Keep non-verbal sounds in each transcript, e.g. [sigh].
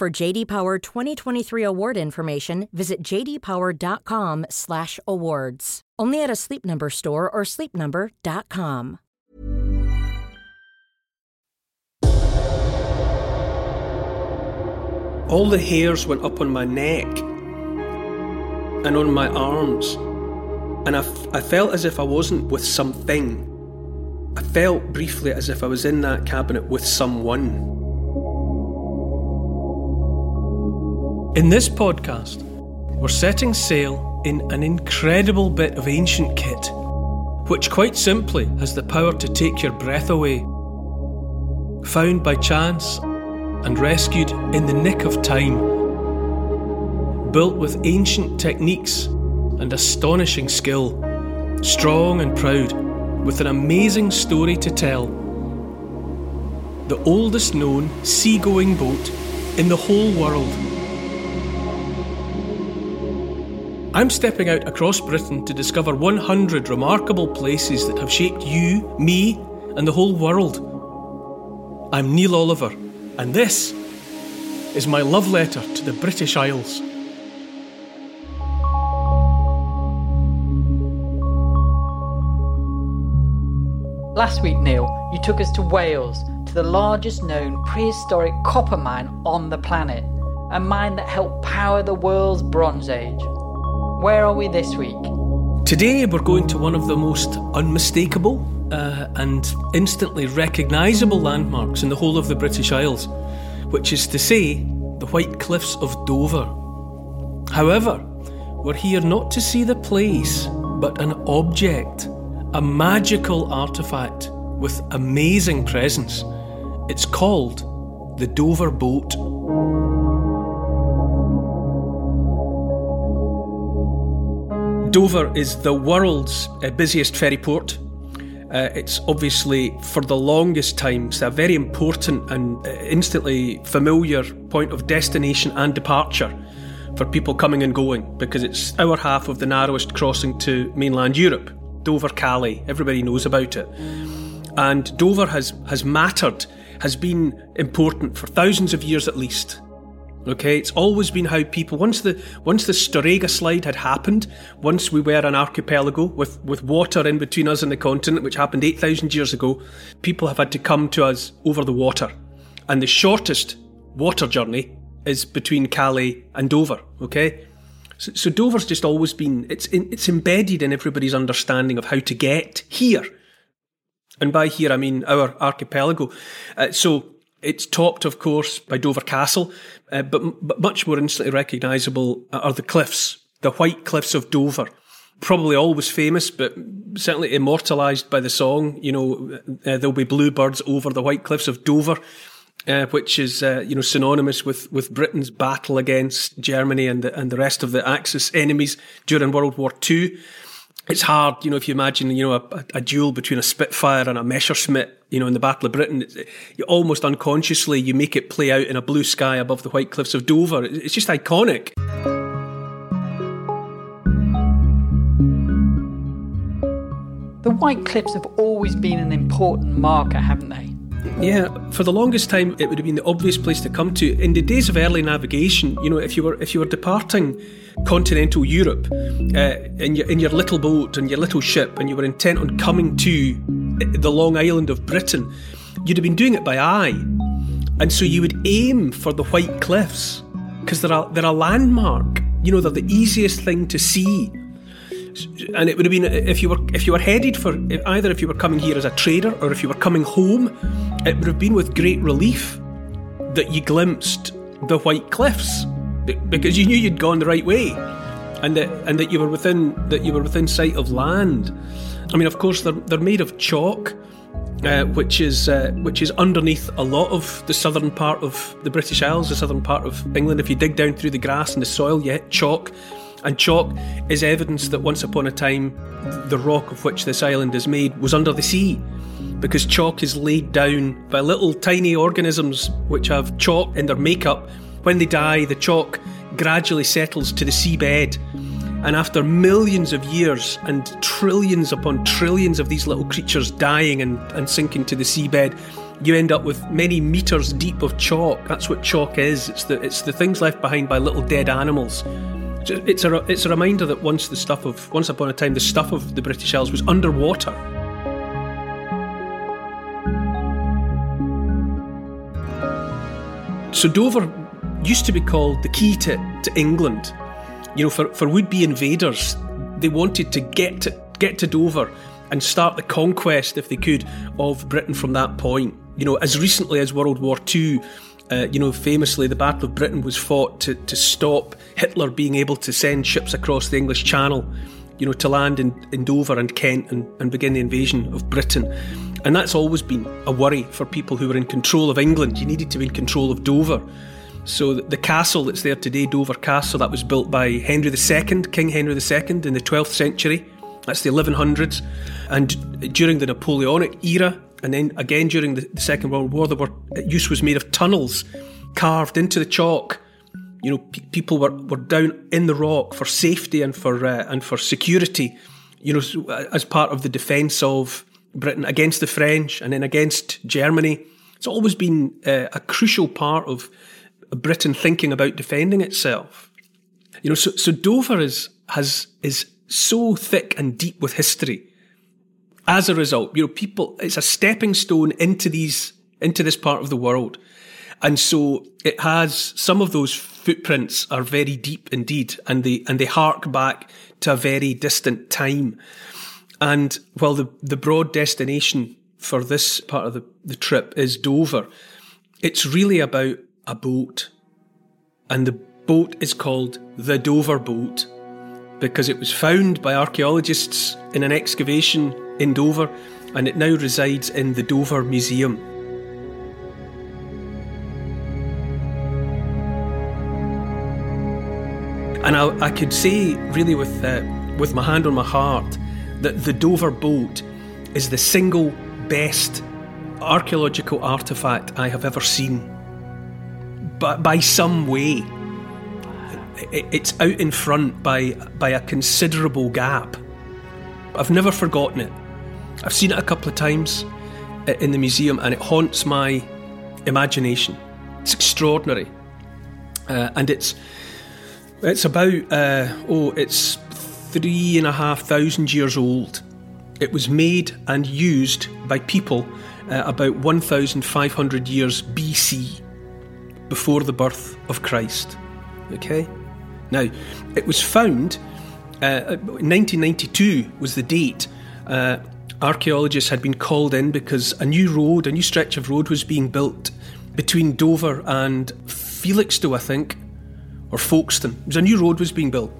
For JD Power 2023 award information, visit jdpower.com/awards. Only at a Sleep Number store or sleepnumber.com. All the hairs went up on my neck and on my arms, and I, f- I felt as if I wasn't with something. I felt briefly as if I was in that cabinet with someone. In this podcast, we're setting sail in an incredible bit of ancient kit, which quite simply has the power to take your breath away. Found by chance and rescued in the nick of time. Built with ancient techniques and astonishing skill, strong and proud, with an amazing story to tell. The oldest known seagoing boat in the whole world. I'm stepping out across Britain to discover 100 remarkable places that have shaped you, me, and the whole world. I'm Neil Oliver, and this is my love letter to the British Isles. Last week, Neil, you took us to Wales, to the largest known prehistoric copper mine on the planet, a mine that helped power the world's Bronze Age. Where are we this week? Today, we're going to one of the most unmistakable uh, and instantly recognisable landmarks in the whole of the British Isles, which is to say, the White Cliffs of Dover. However, we're here not to see the place, but an object, a magical artefact with amazing presence. It's called the Dover Boat. Dover is the world's uh, busiest ferry port. Uh, it's obviously, for the longest time, it's a very important and uh, instantly familiar point of destination and departure for people coming and going because it's our half of the narrowest crossing to mainland Europe. Dover Calais, everybody knows about it. And Dover has, has mattered, has been important for thousands of years at least. Okay, it's always been how people once the once the Storegga slide had happened, once we were an archipelago with, with water in between us and the continent, which happened eight thousand years ago, people have had to come to us over the water. And the shortest water journey is between Calais and Dover, okay? So, so Dover's just always been it's in, it's embedded in everybody's understanding of how to get here. And by here I mean our archipelago. Uh, so it's topped, of course, by Dover Castle, uh, but, but much more instantly recognisable are the cliffs, the White Cliffs of Dover. Probably always famous, but certainly immortalised by the song. You know, uh, there'll be bluebirds over the White Cliffs of Dover, uh, which is uh, you know synonymous with with Britain's battle against Germany and the, and the rest of the Axis enemies during World War Two it's hard, you know, if you imagine, you know, a, a, duel between a Spitfire and a Messerschmitt, you know, in the Battle of Britain, you almost unconsciously you make it play out in a blue sky above the white cliffs of Dover. It's just iconic. The White Cliffs have always been an important marker, haven't they? Yeah, for the longest time, it would have been the obvious place to come to. In the days of early navigation, you know, if you were if you were departing continental Europe uh, in your in your little boat and your little ship, and you were intent on coming to the long island of Britain, you'd have been doing it by eye, and so you would aim for the white cliffs because they're a, they're a landmark. You know, they're the easiest thing to see. And it would have been if you were if you were headed for either if you were coming here as a trader or if you were coming home, it would have been with great relief that you glimpsed the White Cliffs because you knew you'd gone the right way, and that and that you were within that you were within sight of land. I mean, of course, they're they're made of chalk, uh, which is uh, which is underneath a lot of the southern part of the British Isles, the southern part of England. If you dig down through the grass and the soil, you hit chalk, and chalk is evidence that once upon a time, the rock of which this island is made was under the sea. Because chalk is laid down by little tiny organisms which have chalk in their makeup. When they die, the chalk gradually settles to the seabed and after millions of years and trillions upon trillions of these little creatures dying and, and sinking to the seabed, you end up with many meters deep of chalk. That's what chalk is. It's the it's the things left behind by little dead animals. It's a it's a reminder that once the stuff of once upon a time the stuff of the British Isles was underwater. So Dover used to be called the key to, to England you know, for, for would be invaders, they wanted to get to, get to Dover and start the conquest, if they could, of Britain from that point. You know, as recently as World War II, uh, you know, famously, the Battle of Britain was fought to, to stop Hitler being able to send ships across the English Channel, you know, to land in, in Dover and Kent and, and begin the invasion of Britain. And that's always been a worry for people who were in control of England. You needed to be in control of Dover. So the castle that's there today, Dover Castle, that was built by Henry II, King Henry II, in the 12th century. That's the 1100s. And during the Napoleonic era, and then again during the, Second World War, there were use was made of tunnels carved into the chalk. You know, people were, were down in the rock for safety and for uh, and for security. You know, as part of the defence of Britain against the French and then against Germany. It's always been uh, a crucial part of Britain thinking about defending itself. You know, so, so Dover is, has, is so thick and deep with history. As a result, you know, people, it's a stepping stone into these, into this part of the world. And so it has some of those footprints are very deep indeed, and they, and they hark back to a very distant time. And while the, the broad destination for this part of the, the trip is Dover, it's really about a boat. And the boat is called the Dover Boat because it was found by archaeologists in an excavation in Dover and it now resides in the Dover Museum. And I, I could say, really, with, uh, with my hand on my heart, that the Dover boat is the single best archaeological artefact I have ever seen but by some way. It's out in front by by a considerable gap. I've never forgotten it. I've seen it a couple of times in the museum, and it haunts my imagination. It's extraordinary, uh, and it's it's about uh, oh, it's three and a half thousand years old. It was made and used by people uh, about 1,500 years BC before the birth of Christ. Okay? Now, it was found, uh, 1992 was the date. Uh, archaeologists had been called in because a new road, a new stretch of road was being built between Dover and Felixstowe, I think, or Folkestone. It was a new road was being built.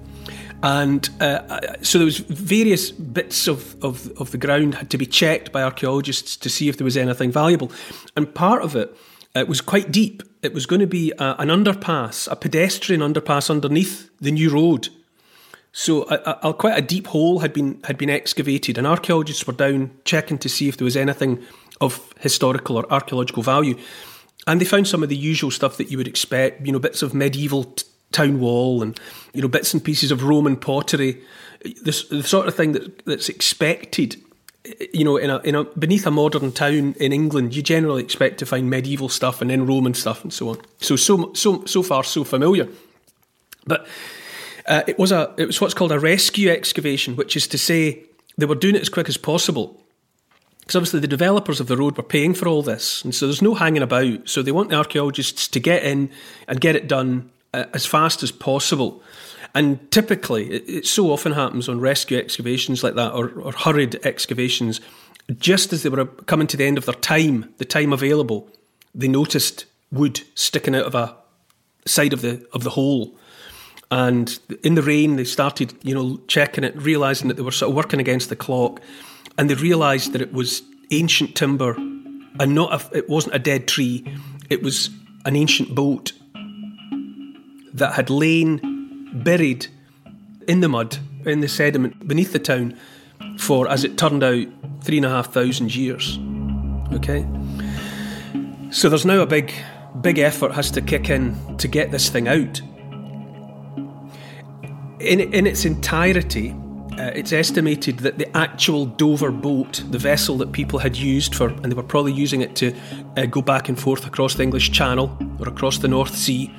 And uh, uh, so there was various bits of, of, of the ground had to be checked by archaeologists to see if there was anything valuable. And part of it it was quite deep. It was going to be a, an underpass, a pedestrian underpass underneath the new road. So a, a, quite a deep hole had been had been excavated, and archaeologists were down checking to see if there was anything of historical or archaeological value. And they found some of the usual stuff that you would expect, you know, bits of medieval t- town wall and you know bits and pieces of Roman pottery, this the sort of thing that that's expected you know, in a, in a beneath a modern town in England, you generally expect to find medieval stuff and then Roman stuff and so on. So so so so far so familiar, but uh, it was a it was what's called a rescue excavation, which is to say they were doing it as quick as possible. Because obviously the developers of the road were paying for all this, and so there's no hanging about. So they want the archaeologists to get in and get it done uh, as fast as possible. And typically, it, it, so often happens on rescue excavations like that or, or hurried excavations, just as they were coming to the end of their time, the time available, they noticed wood sticking out of a side of the of the hole. And in the rain, they started, you know, checking it, realizing that they were sort of working against the clock, and they realized that it was ancient timber, and not a, it wasn't a dead tree. It was an ancient boat that had lain buried in the mud, in the sediment beneath the town for, as it turned out, three and a half thousand years. Okay? So there's now a big, big effort has to kick in to get this thing out. In, in its entirety, uh, it's estimated that the actual Dover boat, the vessel that people had used for, and they were probably using it to uh, go back and forth across the English Channel or across the North Sea,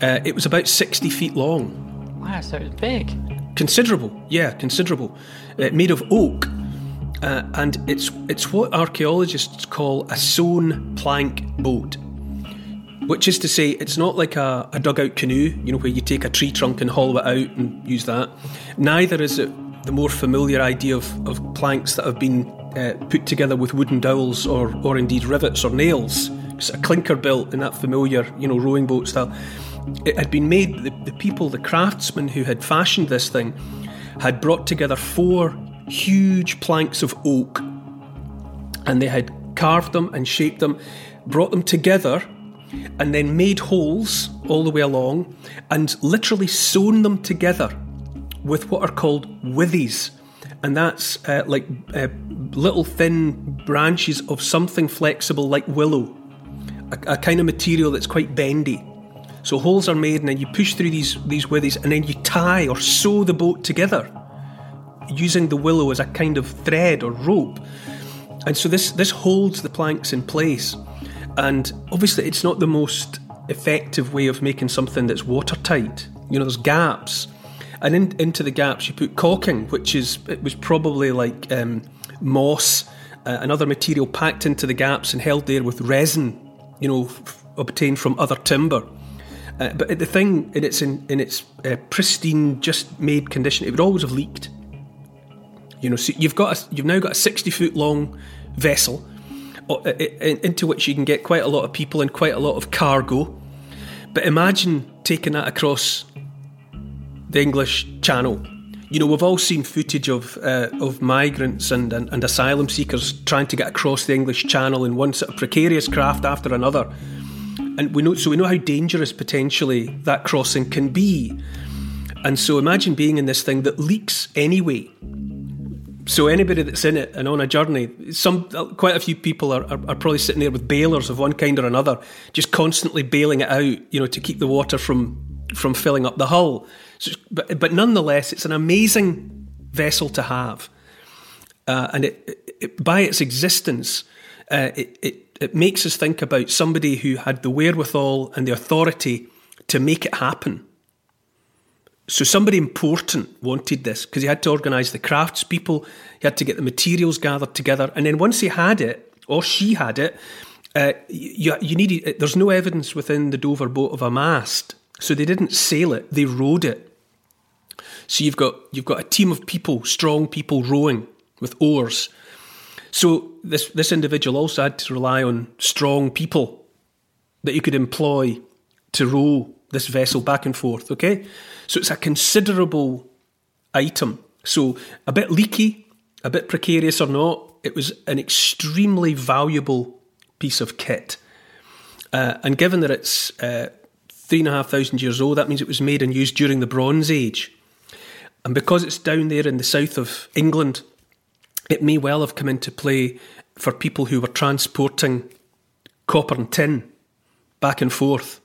uh, it was about 60 feet long. Wow, so it was big. Considerable, yeah, considerable. Uh, made of oak, uh, and it's it's what archaeologists call a sewn plank boat, which is to say, it's not like a, a dugout canoe, you know, where you take a tree trunk and hollow it out and use that. Neither is it the more familiar idea of, of planks that have been uh, put together with wooden dowels or, or indeed rivets or nails. It's a clinker built in that familiar, you know, rowing boat style it had been made, the, the people, the craftsmen who had fashioned this thing, had brought together four huge planks of oak and they had carved them and shaped them, brought them together, and then made holes all the way along and literally sewn them together with what are called withies. And that's uh, like uh, little thin branches of something flexible like willow, a, a kind of material that's quite bendy. So holes are made, and then you push through these these withies, and then you tie or sew the boat together using the willow as a kind of thread or rope. And so this this holds the planks in place. And obviously, it's not the most effective way of making something that's watertight. You know, there's gaps, and in, into the gaps you put caulking, which is it was probably like um, moss, uh, another material packed into the gaps and held there with resin. You know, f- obtained from other timber. Uh, but the thing in its in, in its uh, pristine, just made condition, it would always have leaked. You know, so you've got a, you've now got a sixty foot long vessel into which you can get quite a lot of people and quite a lot of cargo. But imagine taking that across the English Channel. You know, we've all seen footage of uh, of migrants and, and, and asylum seekers trying to get across the English Channel in one sort of precarious craft after another and we know so we know how dangerous potentially that crossing can be. And so imagine being in this thing that leaks anyway. So anybody that's in it and on a journey, some quite a few people are, are, are, probably sitting there with bailers of one kind or another, just constantly bailing it out, you know, to keep the water from from filling up the hull. So, but but nonetheless, it's an amazing vessel to have, uh, and it, it, by its existence, uh, it, it it makes us think about somebody who had the wherewithal and the authority to make it happen. So somebody important wanted this because he had to organise the craftspeople, he had to get the materials gathered together, and then once he had it or she had it, uh, you, you needed. There's no evidence within the Dover boat of a mast, so they didn't sail it; they rowed it. So you've got you've got a team of people, strong people, rowing with oars, so this this individual also had to rely on strong people that he could employ to row this vessel back and forth. Okay, so it's a considerable item. So a bit leaky, a bit precarious or not, it was an extremely valuable piece of kit. Uh, and given that it's uh, three and a half thousand years old, that means it was made and used during the Bronze Age. And because it's down there in the south of England, it may well have come into play for people who were transporting copper and tin back and forth.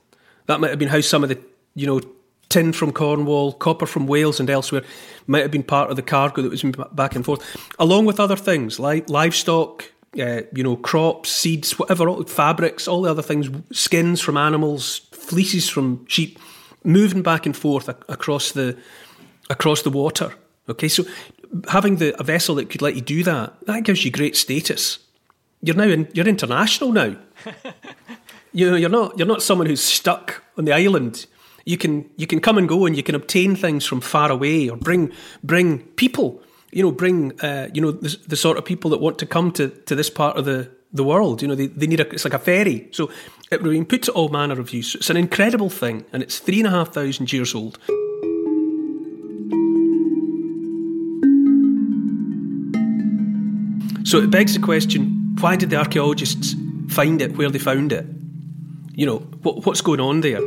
That might have been how some of the, you know, tin from Cornwall, copper from Wales and elsewhere might have been part of the cargo that was back and forth, along with other things like livestock, uh, you know, crops, seeds, whatever, all, fabrics, all the other things, skins from animals, fleeces from sheep, moving back and forth across the across the water. Okay, so having the, a vessel that could let you do that, that gives you great status. You're now in, you're international now. [laughs] you know, you're not you're not someone who's stuck on the island. You can you can come and go, and you can obtain things from far away, or bring bring people. You know, bring uh, you know the, the sort of people that want to come to, to this part of the, the world. You know, they, they need a it's like a ferry. So it would been put to all manner of use. It's an incredible thing, and it's three and a half thousand years old. So it begs the question: Why did the archaeologists find it where they found it? You know, what, what's going on there?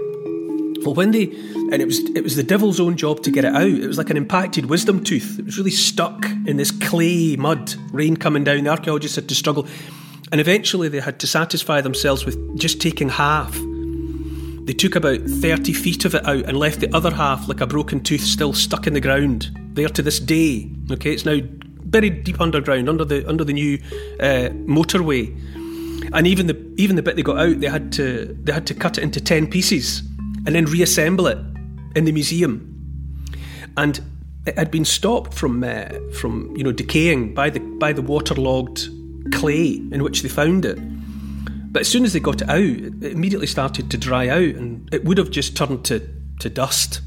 Well, when they and it was it was the devil's own job to get it out. It was like an impacted wisdom tooth. It was really stuck in this clay mud. Rain coming down. The archaeologists had to struggle, and eventually they had to satisfy themselves with just taking half. They took about thirty feet of it out and left the other half like a broken tooth still stuck in the ground there to this day. Okay, it's now buried deep underground under the under the new uh, motorway. And even the even the bit they got out, they had to they had to cut it into ten pieces and then reassemble it in the museum. And it had been stopped from uh, from you know decaying by the by the waterlogged clay in which they found it. But as soon as they got it out, it immediately started to dry out, and it would have just turned to to dust.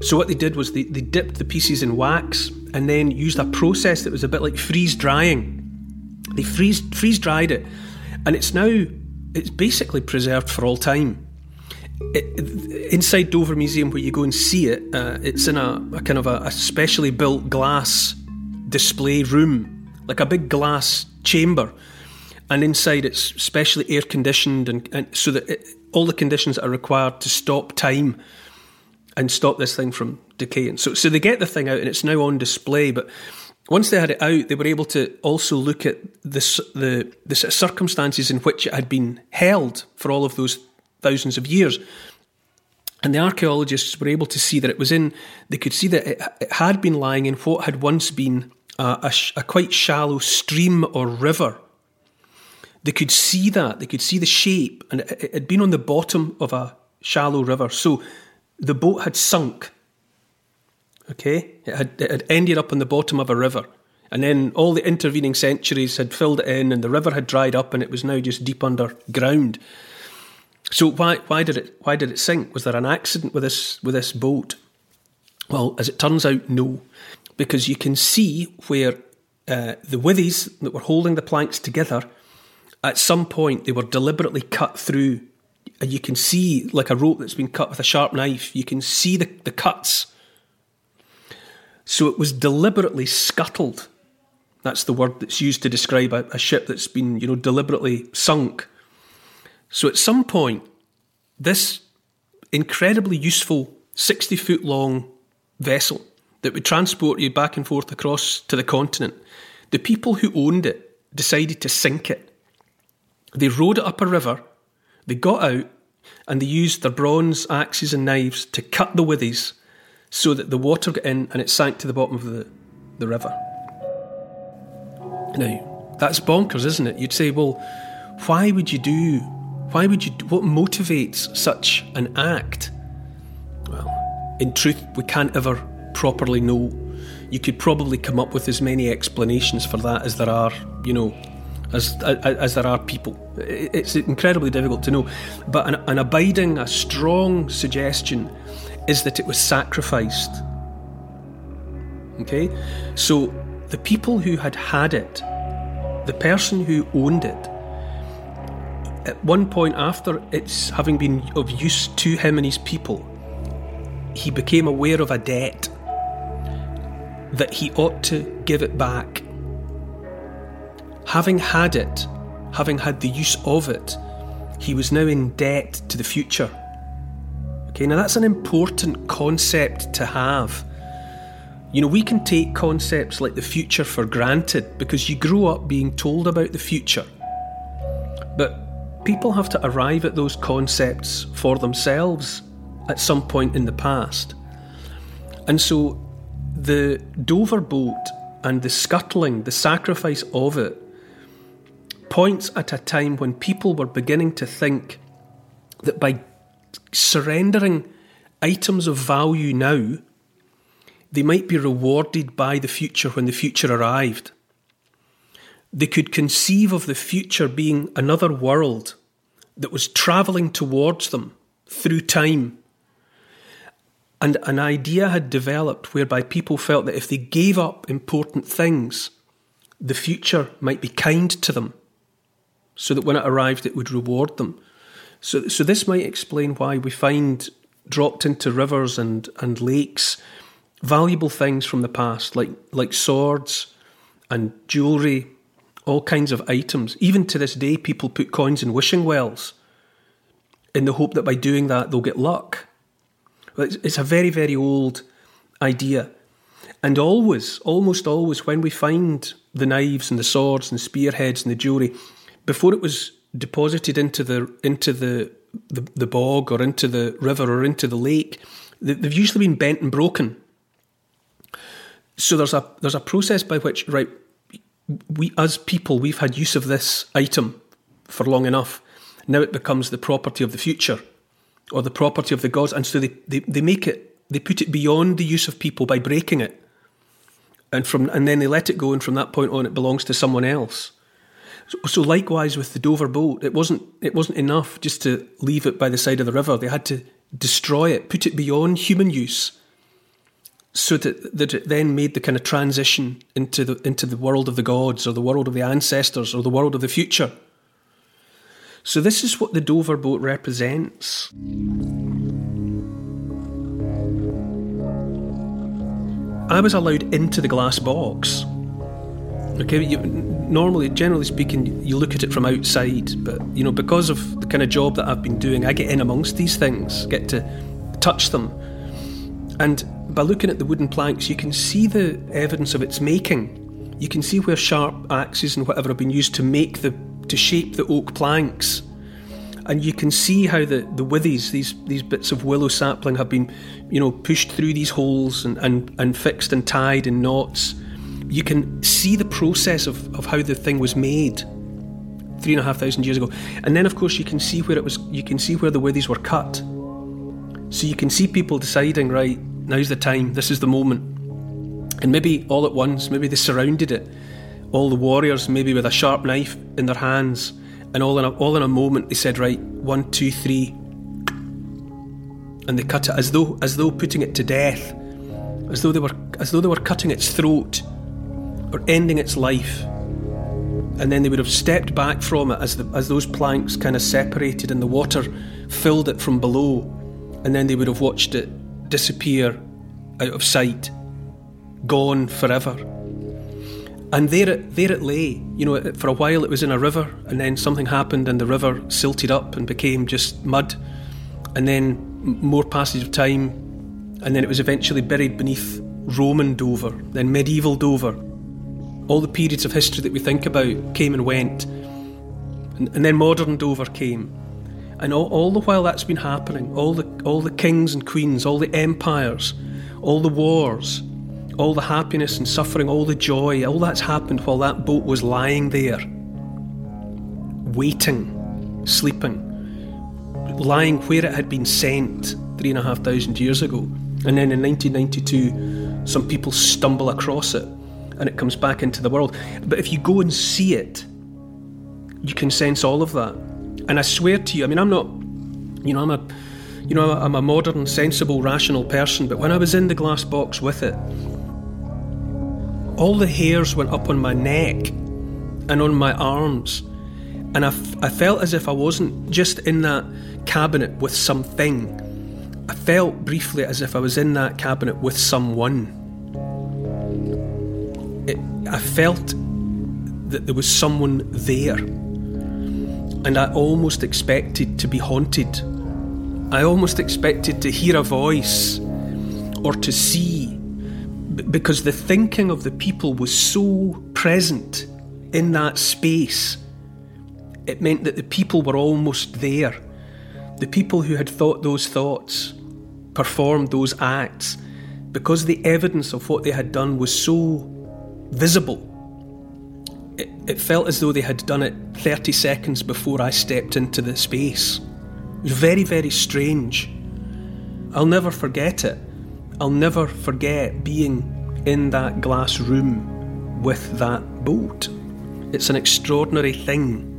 So what they did was they, they dipped the pieces in wax and then used a process that was a bit like freeze drying. They freeze freeze dried it, and it's now it's basically preserved for all time it, inside Dover Museum, where you go and see it, uh, it's in a, a kind of a, a, specially built glass display room, like a big glass chamber. And inside, it's specially air conditioned, and, and so that it, all the conditions that are required to stop time and stop this thing from decaying. So, so they get the thing out, and it's now on display. But once they had it out, they were able to also look at the the, the circumstances in which it had been held for all of those thousands of years. And the archaeologists were able to see that it was in, they could see that it, it had been lying in what had once been a, a, a quite shallow stream or river. They could see that, they could see the shape, and it, it had been on the bottom of a shallow river. So the boat had sunk. Okay? It had, it had ended up on the bottom of a river. And then all the intervening centuries had filled it in, and the river had dried up, and it was now just deep underground. So why why did it why did it sink? Was there an accident with this with this boat? Well, as it turns out, no, because you can see where uh, the withies that were holding the planks together, at some point they were deliberately cut through. And you can see like a rope that's been cut with a sharp knife. You can see the, the cuts. So it was deliberately scuttled. That's the word that's used to describe a, a ship that's been, you know, deliberately sunk so at some point, this incredibly useful 60 foot long vessel that would transport you back and forth across to the continent, the people who owned it decided to sink it. They rowed it up a river, they got out, and they used their bronze axes and knives to cut the withies so that the water got in and it sank to the bottom of the, the river. Now, that's bonkers, isn't it? You'd say, well, why would you do why would you? What motivates such an act? Well, in truth, we can't ever properly know. You could probably come up with as many explanations for that as there are, you know, as as, there are people. It's incredibly difficult to know. But an, an abiding, a strong suggestion is that it was sacrificed. Okay, so the people who had had it, the person who owned it at one point after its having been of use to him and his people, he became aware of a debt that he ought to give it back. Having had it, having had the use of it, he was now in debt to the future. Okay, now that's an important concept to have. You know, we can take concepts like the future for granted because you grow up being told about the future. But people have to arrive at those concepts for themselves at some point in the past. And so the Dover boat and the scuttling, the sacrifice of it, points at a time when people were beginning to think that by surrendering items of value now, they might be rewarded by the future when the future arrived. They could conceive of the future being another world that was travelling towards them through time, And an idea had developed whereby people felt that if they gave up important things, the future might be kind to them, so that when it arrived, it would reward them. So, so this might explain why we find dropped into rivers and, and lakes valuable things from the past, like like swords and jewellery, all kinds of items. Even to this day, people put coins in wishing wells in the hope that by doing that they'll get luck. It's a very, very old idea. And always, almost always, when we find the knives and the swords and spearheads and the jewellery, before it was deposited into the into the, the, the bog or into the river or into the lake, they've usually been bent and broken. So there's a there's a process by which right we as people we've had use of this item for long enough. Now it becomes the property of the future or the property of the gods, and so they, they, they make it they put it beyond the use of people by breaking it. And from and then they let it go, and from that point on it belongs to someone else. So, so likewise with the Dover boat, it wasn't it wasn't enough just to leave it by the side of the river. They had to destroy it, put it beyond human use, so that, that it then made the kind of transition into the into the world of the gods or the world of the ancestors or the world of the future. So this is what the Dover boat represents. I was allowed into the glass box. Okay, you, normally, generally speaking, you look at it from outside, but you know, because of the kind of job that I've been doing, I get in amongst these things, get to touch them, and by looking at the wooden planks, you can see the evidence of its making. You can see where sharp axes and whatever have been used to make the to shape the oak planks. And you can see how the, the withies, these these bits of willow sapling have been, you know, pushed through these holes and, and, and fixed and tied in knots. You can see the process of, of how the thing was made three and a half thousand years ago. And then of course you can see where it was you can see where the withies were cut. So you can see people deciding, right, now's the time, this is the moment. And maybe all at once, maybe they surrounded it. All the warriors, maybe with a sharp knife in their hands, and all in a, all in a moment, they said, "Right, one, two, three, and they cut it as though as though putting it to death, as though they were as though they were cutting its throat or ending its life. And then they would have stepped back from it as the, as those planks kind of separated and the water filled it from below, and then they would have watched it disappear out of sight, gone forever. And there it, there it lay. You know, for a while it was in a river, and then something happened, and the river silted up and became just mud. And then more passage of time, and then it was eventually buried beneath Roman Dover, then medieval Dover. All the periods of history that we think about came and went, and, and then modern Dover came. And all, all the while that's been happening, all the, all the kings and queens, all the empires, all the wars, all the happiness and suffering, all the joy, all that's happened while that boat was lying there, waiting, sleeping, lying where it had been sent three and a half thousand years ago. And then in 1992, some people stumble across it and it comes back into the world. But if you go and see it, you can sense all of that. And I swear to you, I mean, I'm not, you know, I'm a, you know, I'm a modern, sensible, rational person. But when I was in the glass box with it, all the hairs went up on my neck and on my arms, and I, f- I felt as if I wasn't just in that cabinet with something. I felt briefly as if I was in that cabinet with someone. It, I felt that there was someone there and I almost expected to be haunted. I almost expected to hear a voice or to see, because the thinking of the people was so present in that space. It meant that the people were almost there. The people who had thought those thoughts, performed those acts, because the evidence of what they had done was so visible it, it felt as though they had done it 30 seconds before I stepped into the space. It was very, very strange. I'll never forget it. I'll never forget being in that glass room with that boat. It's an extraordinary thing.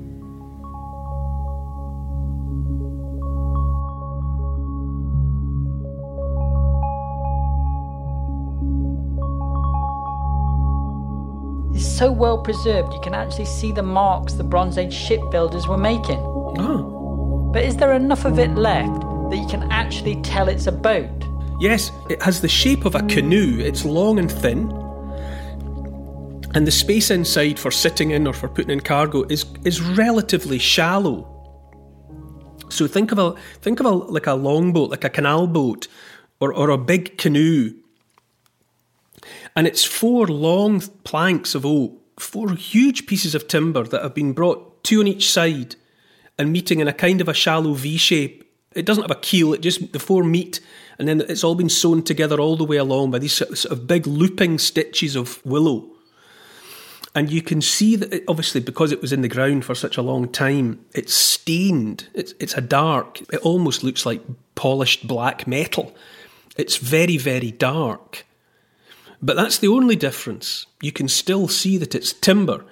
So well preserved you can actually see the marks the Bronze Age shipbuilders were making. Oh. But is there enough of it left that you can actually tell it's a boat? Yes, it has the shape of a canoe. It's long and thin. And the space inside for sitting in or for putting in cargo is, is relatively shallow. So think of a think of a like a longboat, like a canal boat, or, or a big canoe. And it's four long planks of oak, four huge pieces of timber that have been brought two on each side and meeting in a kind of a shallow V shape. It doesn't have a keel, it just the four meet and then it's all been sewn together all the way along by these sort of big looping stitches of willow. And you can see that, it, obviously, because it was in the ground for such a long time, it's stained. It's, it's a dark, it almost looks like polished black metal. It's very, very dark. But that's the only difference. You can still see that it's timber,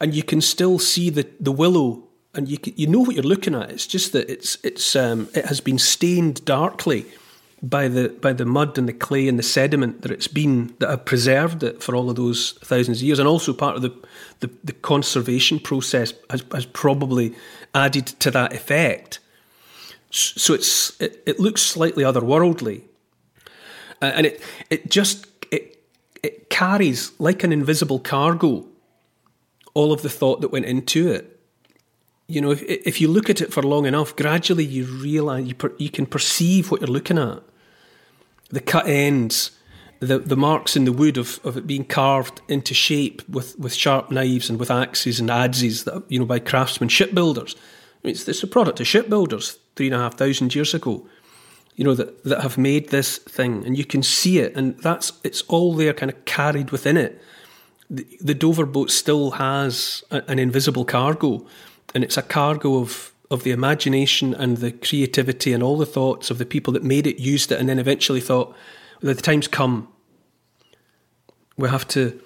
and you can still see the, the willow, and you, can, you know what you're looking at. It's just that it's, it's, um, it has been stained darkly by the by the mud and the clay and the sediment that it's been that have preserved it for all of those thousands of years, and also part of the the, the conservation process has, has probably added to that effect. So it's it, it looks slightly otherworldly, uh, and it it just carries like an invisible cargo all of the thought that went into it you know, if, if you look at it for long enough, gradually you realize you, per, you can perceive what you're looking at the cut ends, the the marks in the wood of, of it being carved into shape with, with sharp knives and with axes and adzes that you know by craftsmen shipbuilders. I mean, it's, it's a product of shipbuilders three and a half thousand years ago. You know that that have made this thing, and you can see it, and that's it's all there, kind of carried within it. The, the Dover boat still has a, an invisible cargo, and it's a cargo of of the imagination and the creativity and all the thoughts of the people that made it, used it, and then eventually thought, well, the time's come. We have to,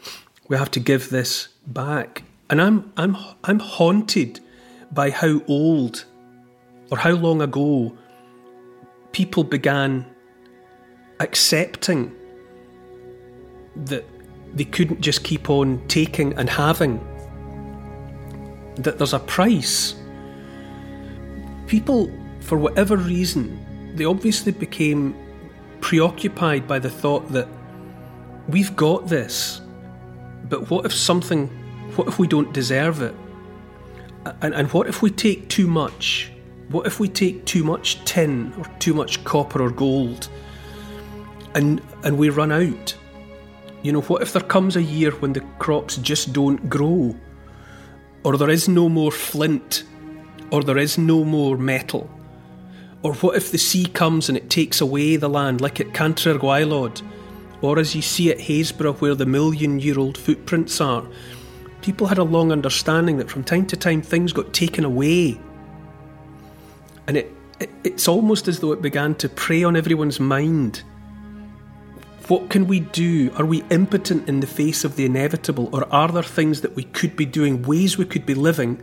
we have to give this back. And I'm, I'm, I'm haunted by how old or how long ago people began accepting that they couldn't just keep on taking and having, that there's a price people, for whatever reason, they obviously became preoccupied by the thought that we've got this, but what if something, what if we don't deserve it? And, and what if we take too much? What if we take too much tin or too much copper or gold and, and we run out? You know, what if there comes a year when the crops just don't grow? Or there is no more flint or there is no more metal? Or what if the sea comes and it takes away the land, like at Cantre'r Gwaelod, or as you see at Happisburgh where the million year old footprints are? People had a long understanding that from time to time things got taken away. And it, it it's almost as though it began to prey on everyone's mind. What can we do? Are we impotent in the face of the inevitable, or are there things that we could be doing, ways we could be living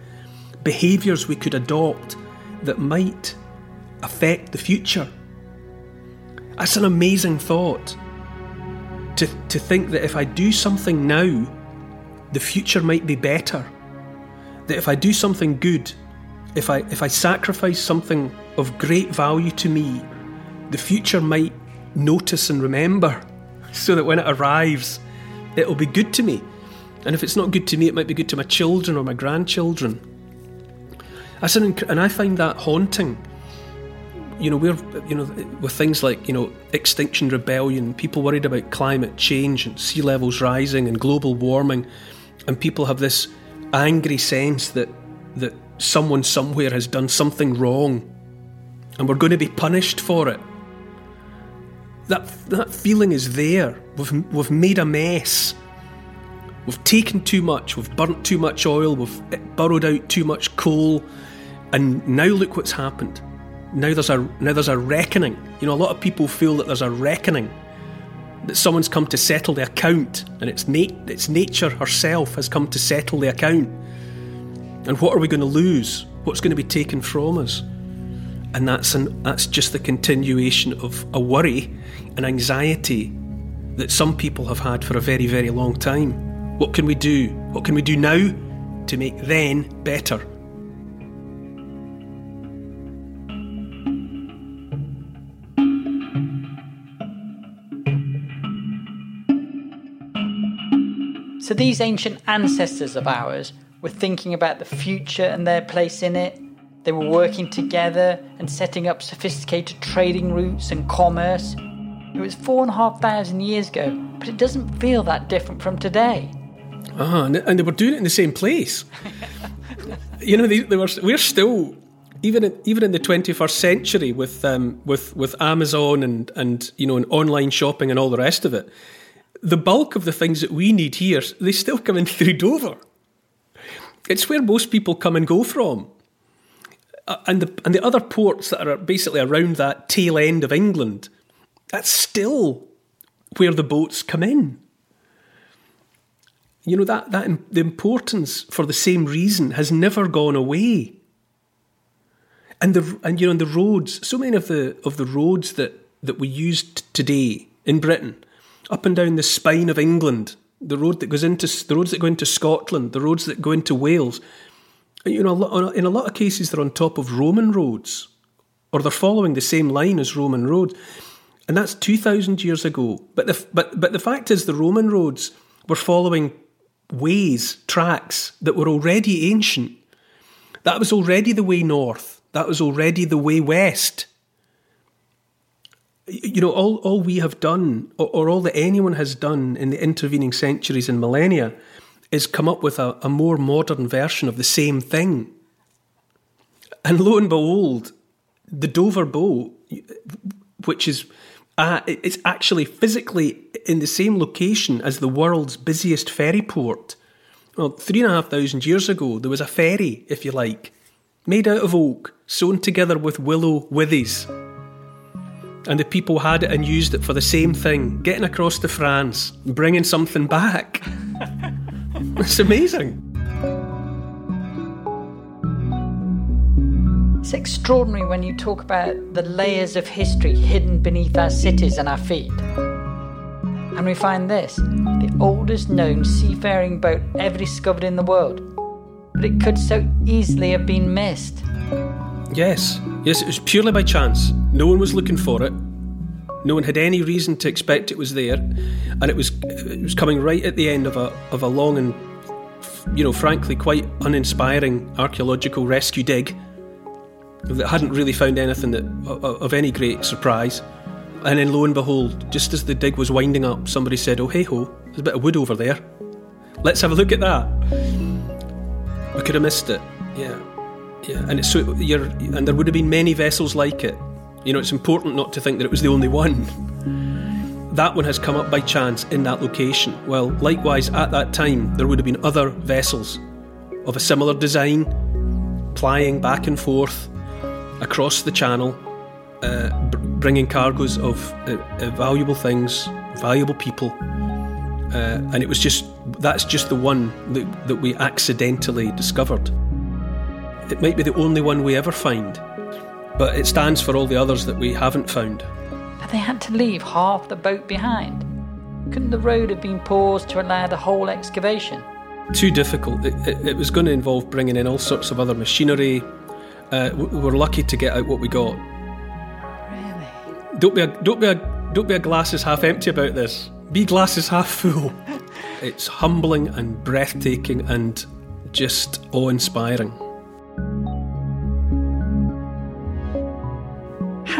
behaviours we could adopt that might affect the future. That's an amazing thought. To, to think that if I do something now, the future might be better. That if I do something good, if I, if I sacrifice something of great value to me, the future might notice and remember [laughs] so that when it arrives, it'll be good to me. And if it's not good to me, it might be good to my children or my grandchildren. That's an and I find that haunting. You know, we're you know with things like you know extinction rebellion, people worried about climate change and sea levels rising and global warming, and people have this angry sense that that someone somewhere has done something wrong, and we're going to be punished for it. That that feeling is there. We've we've made a mess. We've taken too much. We've burnt too much oil. We've eh, burrowed out too much coal and now look what's happened. Now there's a now there's a reckoning. You know, a lot of people feel that there's a reckoning that someone's come to settle the account, and it's nat- it's nature herself has come to settle the account. And what are we going to lose? What's going to be taken from us? And that's an, that's just the continuation of a worry and anxiety that some people have had for a very very long time. What can we do? What can we do now to make then better? So these ancient ancestors of ours were thinking about the future and their place in it. They were working together and setting up sophisticated trading routes and commerce. It was four and a half thousand years ago, but it doesn't feel that different from today. Ah, and they were doing it in the same place. [laughs] you know, they, they, were. We're still even in, even in the 21st century with um, with with Amazon and and you know and online shopping and all the rest of it the bulk of the things that we need here, they still come in through Dover. It's where most people come and go from. Uh, and the, and the other ports that are basically around that tail end of England, that's still where the boats come in. You know, that, that the importance for the same reason has never gone away. And the and you know, the roads, so many of the of the roads that, that we use today in Britain up and down the spine of England, the road that goes into the roads that go into Scotland, the roads that go into Wales. You know, in a lot of cases, they're on top of Roman roads, or they're following the same line as Roman roads, and that's two thousand years ago. But the but but the fact is, the Roman roads were following ways, tracks that were already ancient. That was already the way north. That was already the way west you know, all, all we have done, or, or, all that anyone has done in the intervening centuries and millennia, is come up with a, a more modern version of the same thing. And lo and behold, the Dover boat, which is uh, it's actually physically in the same location as the world's busiest ferry port. Well, three and a half thousand years ago, there was a ferry, if you like, made out of oak, sewn together with willow withies and the people had it and used it for the same thing getting across to France, bringing something back. [laughs] it's amazing. It's extraordinary when you talk about the layers of history hidden beneath our cities and our feet. And we find this the oldest known seafaring boat ever discovered in the world. But it could so easily have been missed. Yes, yes, it was purely by chance. No one was looking for it. No one had any reason to expect it was there, and it was it was coming right at the end of a of a long and you know, frankly, quite uninspiring archaeological rescue dig that hadn't really found anything that of any great surprise. And then, lo and behold, just as the dig was winding up, somebody said, "Oh, hey ho, there's a bit of wood over there. Let's have a look at that." We could have missed it. Yeah. Yeah, and it's so you're, and there would have been many vessels like it. You know, it's important not to think that it was the only one. That one has come up by chance in that location. Well, likewise, at that time, there would have been other vessels of a similar design plying back and forth across the channel, uh, b- bringing cargoes of uh, uh, valuable things, valuable people. Uh, and it was just that's just the one that, that we accidentally discovered. It might be the only one we ever find, but it stands for all the others that we haven't found. But they had to leave half the boat behind. Couldn't the road have been paused to allow the whole excavation? Too difficult. It, it, it was going to involve bringing in all sorts of other machinery. Uh, we were lucky to get out what we got. Really? Don't be a don't be a don't be a glasses half empty about this. Be glasses half full. [laughs] it's humbling and breathtaking and just awe-inspiring.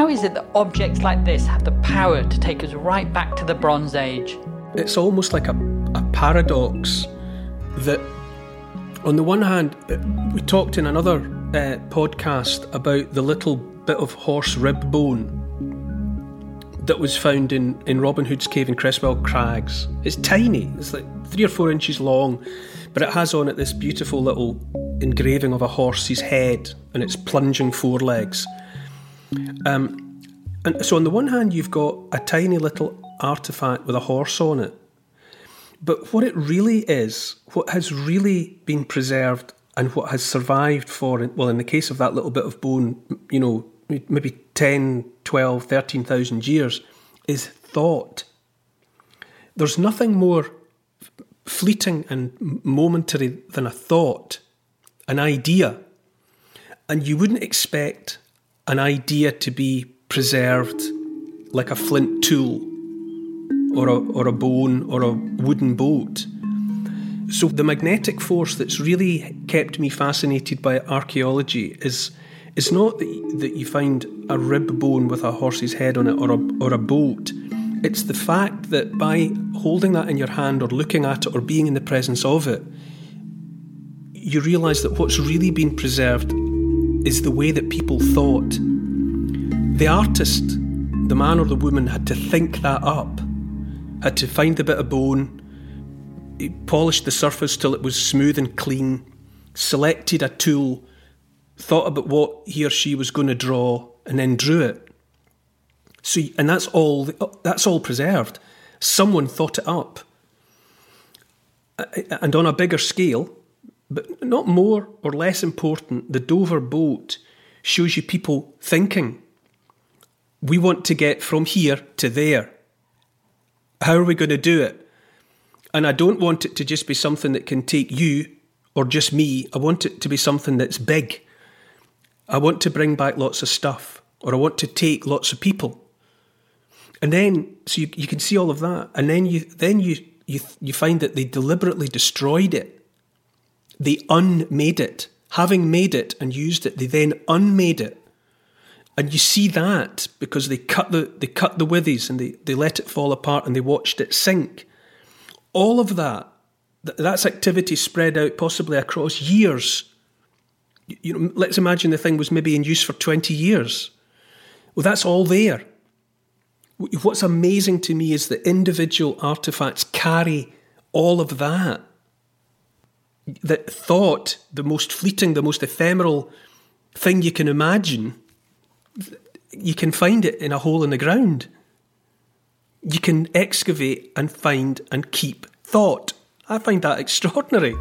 How is it that objects like this have the power to take us right back to the Bronze Age? It's almost like a, a paradox that, on the one hand, uh, we talked in another uh, podcast about the little bit of horse rib bone that was found in, in Robin Hood's cave in Creswell Crags. It's tiny, it's like three or four inches long, but it has on it this beautiful little engraving of a horse's head and its plunging forelegs. Um, and so, on the one hand, you've got a tiny little artifact with a horse on it. But what it really is, what has really been preserved and what has survived for, well, in the case of that little bit of bone, you know, maybe 10, 12, 13,000 years, is thought. There's nothing more fleeting and momentary than a thought, an idea. And you wouldn't expect an idea to be preserved like a flint tool or a, or a bone or a wooden boat. So, the magnetic force that's really kept me fascinated by archaeology is, is not that, that you find a rib bone with a horse's head on it or a, or a boat. It's the fact that by holding that in your hand or looking at it or being in the presence of it, you realise that what's really been preserved is the way that people thought. The artist, the man or the woman, had to think that up, had to find a bit of bone, he polished the surface till it was smooth and clean, selected a tool, thought about what he or she was going to draw, and then drew it. So, and that's all. That's all preserved. Someone thought it up, and on a bigger scale, but not more or less important. The Dover boat shows you people thinking. We want to get from here to there. How are we going to do it? And I don't want it to just be something that can take you or just me. I want it to be something that's big. I want to bring back lots of stuff, or I want to take lots of people. And then, so you, you can see all of that, and then you then you you you find that they deliberately destroyed it. They unmade it. Having made it and used it, they then unmade it. And you see that because they cut the they cut the withies and they, they let it fall apart and they watched it sink all of that, that's activity spread out possibly across years. You know, let's imagine the thing was maybe in use for 20 years. Well, that's all there. What's amazing to me is that individual artifacts carry all of that. That thought, the most fleeting, the most ephemeral thing you can imagine, you can find it in a hole in the ground you can excavate and find and keep thought. I find that [laughs] extraordinary.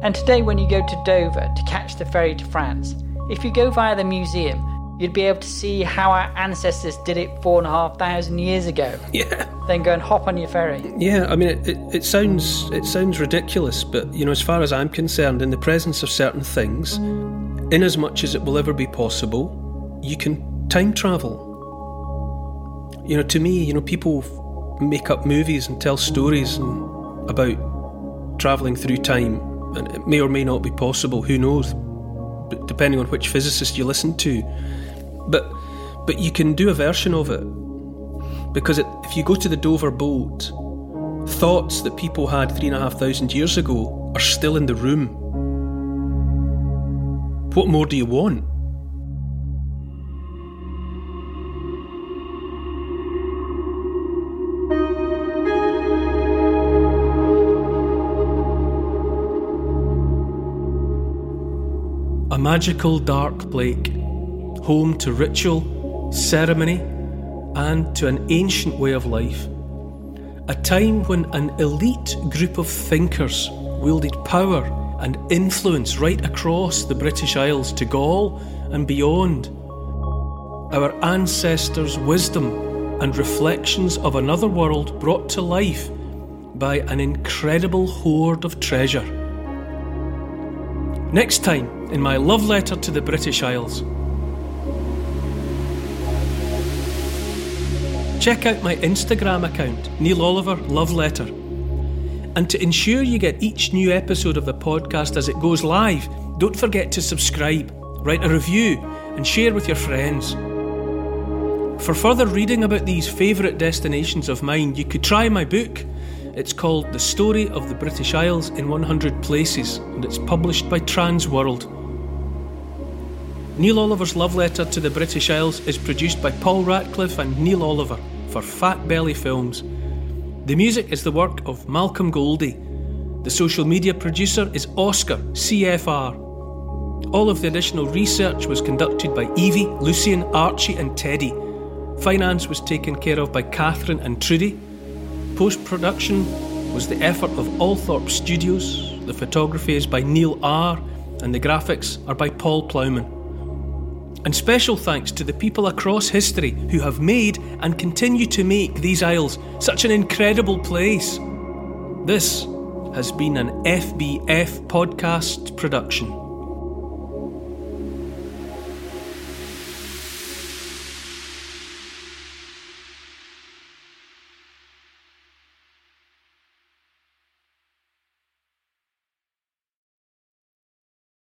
And today, when you go to Dover to catch the ferry to France, if you go via the museum, you'd be able to see how our ancestors did it four and a half thousand years ago. Yeah. Then go and hop on your ferry. Yeah, I mean, it, it, it, sounds it sounds ridiculous, but you know, as far as I'm concerned, in the presence of certain things, in as much as it will ever be possible, you can time travel. You know, to me, you know, people make up movies and tell stories and, about travelling through time, and it may or may not be possible. Who knows? But depending on which physicist you listen to, but but you can do a version of it. Because it, if you go to the Dover boat, thoughts that people had three and a half thousand years ago are still in the room. What more do you want? A magical dark lake, home to ritual, ceremony, and to an ancient way of life. A time when an elite group of thinkers wielded power and influence right across the British Isles to Gaul and beyond. Our ancestors' wisdom and reflections of another world brought to life by an incredible hoard of treasure. Next time, in my love letter to the British Isles. Check out my Instagram account, Neil Oliver Love Letter and to ensure you get each new episode of the podcast as it goes live, don't forget to subscribe, write a review, and share with your friends. For further reading about these favourite destinations of mine, you could try my book. It's called The Story of the British Isles in 100 Places, and it's published by Transworld. Neil Oliver's love letter to the British Isles is produced by Paul Ratcliffe and Neil Oliver for Fat Belly Films. The music is the work of Malcolm Goldie. The social media producer is Oscar, CFR. All of the additional research was conducted by Evie, Lucian, Archie, and Teddy. Finance was taken care of by Catherine and Trudy. Post production was the effort of Althorpe Studios. The photography is by Neil R., and the graphics are by Paul Plowman. And special thanks to the people across history who have made and continue to make these Isles such an incredible place. This has been an FBF podcast production.